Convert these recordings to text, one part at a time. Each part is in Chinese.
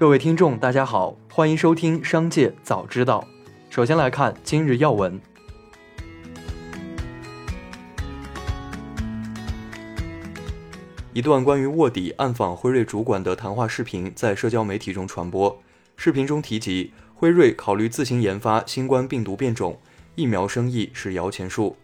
各位听众，大家好，欢迎收听《商界早知道》。首先来看今日要闻。一段关于卧底暗访辉瑞主管的谈话视频在社交媒体中传播。视频中提及，辉瑞考虑自行研发新冠病毒变种疫苗，生意是摇钱树。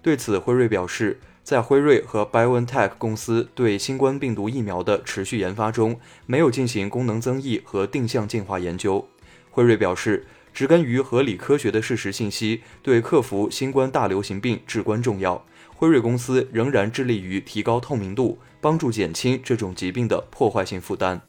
对此，辉瑞表示，在辉瑞和 BioNTech 公司对新冠病毒疫苗的持续研发中，没有进行功能增益和定向进化研究。辉瑞表示，植根于合理科学的事实信息对克服新冠大流行病至关重要。辉瑞公司仍然致力于提高透明度，帮助减轻这种疾病的破坏性负担。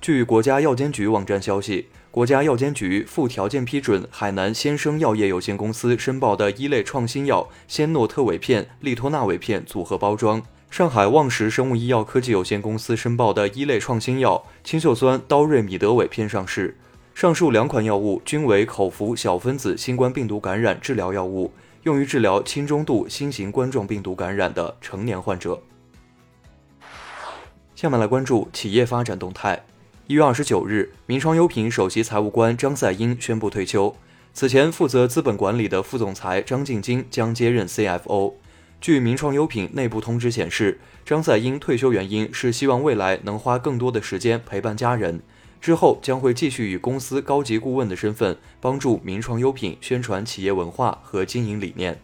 据国家药监局网站消息，国家药监局附条件批准海南先生药业有限公司申报的一类创新药仙诺特韦片、利托那韦片组合包装；上海旺实生物医药科技有限公司申报的一类创新药氢溴酸刀瑞米德韦片上市。上述两款药物均为口服小分子新冠病毒感染治疗药物。用于治疗轻中度新型冠状病毒感染的成年患者。下面来关注企业发展动态。一月二十九日，名创优品首席财务官张赛英宣布退休。此前负责资本管理的副总裁张静金将接任 CFO。据名创优品内部通知显示，张赛英退休原因是希望未来能花更多的时间陪伴家人。之后将会继续以公司高级顾问的身份，帮助名创优品宣传企业文化和经营理念。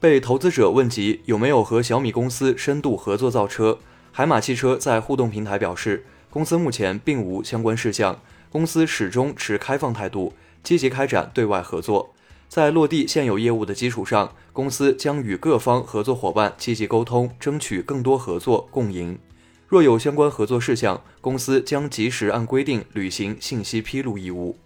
被投资者问及有没有和小米公司深度合作造车，海马汽车在互动平台表示，公司目前并无相关事项，公司始终持开放态度，积极开展对外合作。在落地现有业务的基础上，公司将与各方合作伙伴积极沟通，争取更多合作共赢。若有相关合作事项，公司将及时按规定履行信息披露义务。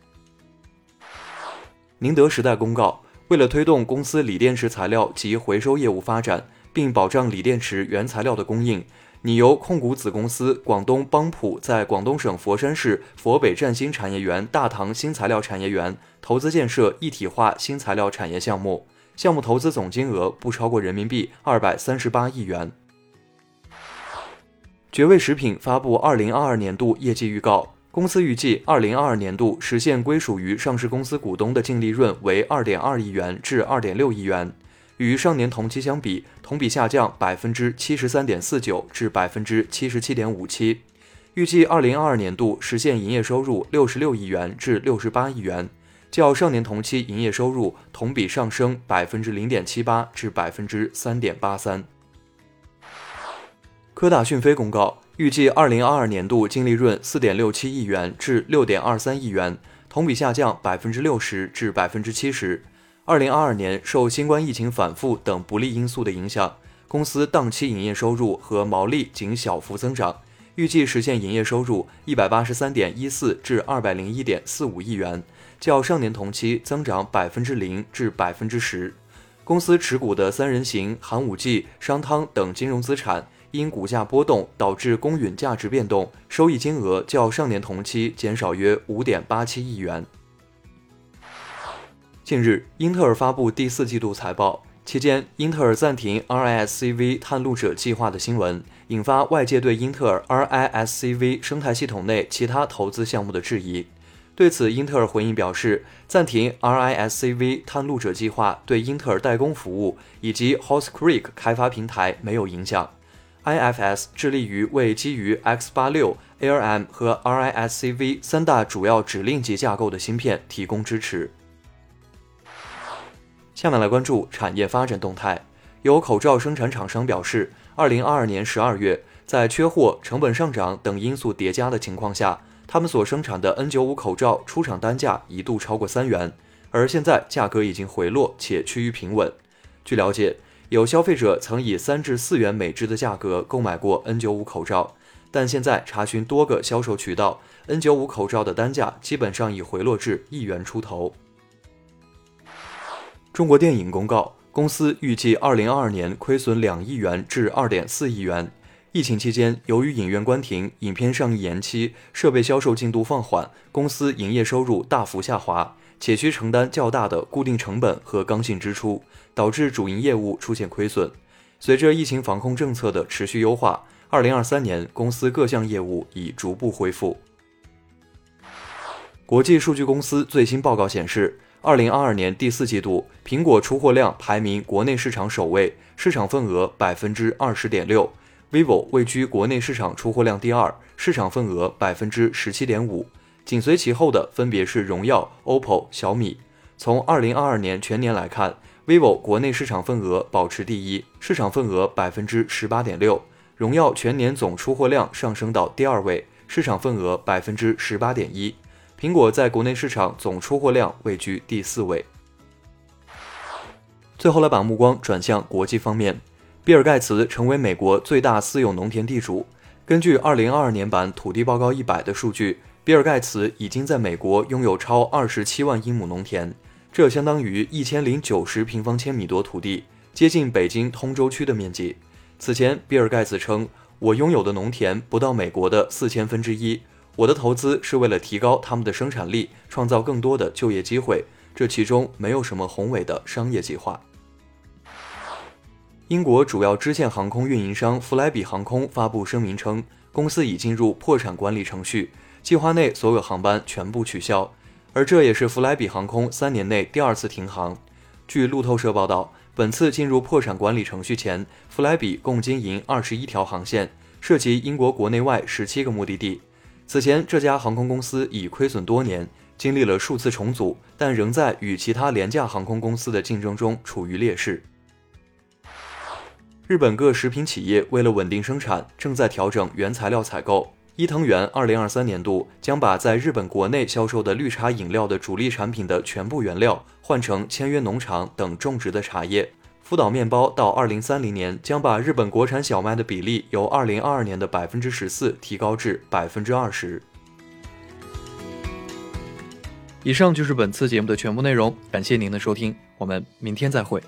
宁德时代公告，为了推动公司锂电池材料及回收业务发展，并保障锂电池原材料的供应，拟由控股子公司广东邦普在广东省佛山市佛北占星产业园大唐新材料产业园投资建设一体化新材料产业项目，项目投资总金额不超过人民币二百三十八亿元。绝味食品发布二零二二年度业绩预告，公司预计二零二二年度实现归属于上市公司股东的净利润为二点二亿元至二点六亿元，与上年同期相比，同比下降百分之七十三点四九至百分之七十七点五七。预计二零二二年度实现营业收入六十六亿元至六十八亿元，较上年同期营业收入同比上升百分之零点七八至百分之三点八三。科大讯飞公告，预计二零二二年度净利润四点六七亿元至六点二三亿元，同比下降百分之六十至百分之七十。二零二二年受新冠疫情反复等不利因素的影响，公司当期营业收入和毛利仅小幅增长，预计实现营业收入一百八十三点一四至二百零一点四五亿元，较上年同期增长百分之零至百分之十。公司持股的三人行、寒武纪、商汤等金融资产。因股价波动导致公允价值变动，收益金额较上年同期减少约五点八七亿元。近日，英特尔发布第四季度财报期间，英特尔暂停 RISC-V 探路者计划的新闻，引发外界对英特尔 RISC-V 生态系统内其他投资项目的质疑。对此，英特尔回应表示，暂停 RISC-V 探路者计划对英特尔代工服务以及 Horse Creek 开发平台没有影响。IFS 致力于为基于 X86、ARM 和 RISC-V 三大主要指令级架构的芯片提供支持。下面来关注产业发展动态。有口罩生产厂商表示，2022年12月，在缺货、成本上涨等因素叠加的情况下，他们所生产的 N95 口罩出厂单价一度超过三元，而现在价格已经回落且趋于平稳。据了解。有消费者曾以三至四元每支的价格购买过 N95 口罩，但现在查询多个销售渠道，N95 口罩的单价基本上已回落至一元出头。中国电影公告，公司预计2022年亏损两亿元至2.4亿元。疫情期间，由于影院关停、影片上映延期、设备销售进度放缓，公司营业收入大幅下滑。且需承担较大的固定成本和刚性支出，导致主营业务出现亏损。随着疫情防控政策的持续优化二零二三年公司各项业务已逐步恢复。国际数据公司最新报告显示，二零二二年第四季度，苹果出货量排名国内市场首位，市场份额百分之二十点六；vivo 位居国内市场出货量第二，市场份额百分之十七点五，紧随其后的分别是荣耀、OPPO、小米。从二零二二年全年来看，vivo 国内市场份额保持第一，市场份额百分之十八点六；荣耀全年总出货量上升到第二位，市场份额百分之十八点一。苹果在国内市场总出货量位居第四位。最后来把目光转向国际方面，比尔盖茨成为美国最大私有农田地主。根据2022年版土地报告一百的数据，比尔盖茨已经在美国拥有超二十七万英亩农田，这相当于一千零九十平方千米多土地，接近北京通州区的面积。此前，比尔盖茨称：“我拥有的农田不到美国的四千分之一。”我的投资是为了提高他们的生产力，创造更多的就业机会。这其中没有什么宏伟的商业计划。英国主要支线航空运营商弗莱比航空发布声明称，公司已进入破产管理程序，计划内所有航班全部取消。而这也是弗莱比航空三年内第二次停航。据路透社报道，本次进入破产管理程序前，弗莱比共经营二十一条航线，涉及英国国内外十七个目的地。此前，这家航空公司已亏损多年，经历了数次重组，但仍在与其他廉价航空公司的竞争中处于劣势。日本各食品企业为了稳定生产，正在调整原材料采购。伊藤园2023年度将把在日本国内销售的绿茶饮料的主力产品的全部原料换成签约农场等种植的茶叶。福岛面包到二零三零年将把日本国产小麦的比例由二零二二年的百分之十四提高至百分之二十。以上就是本次节目的全部内容，感谢您的收听，我们明天再会。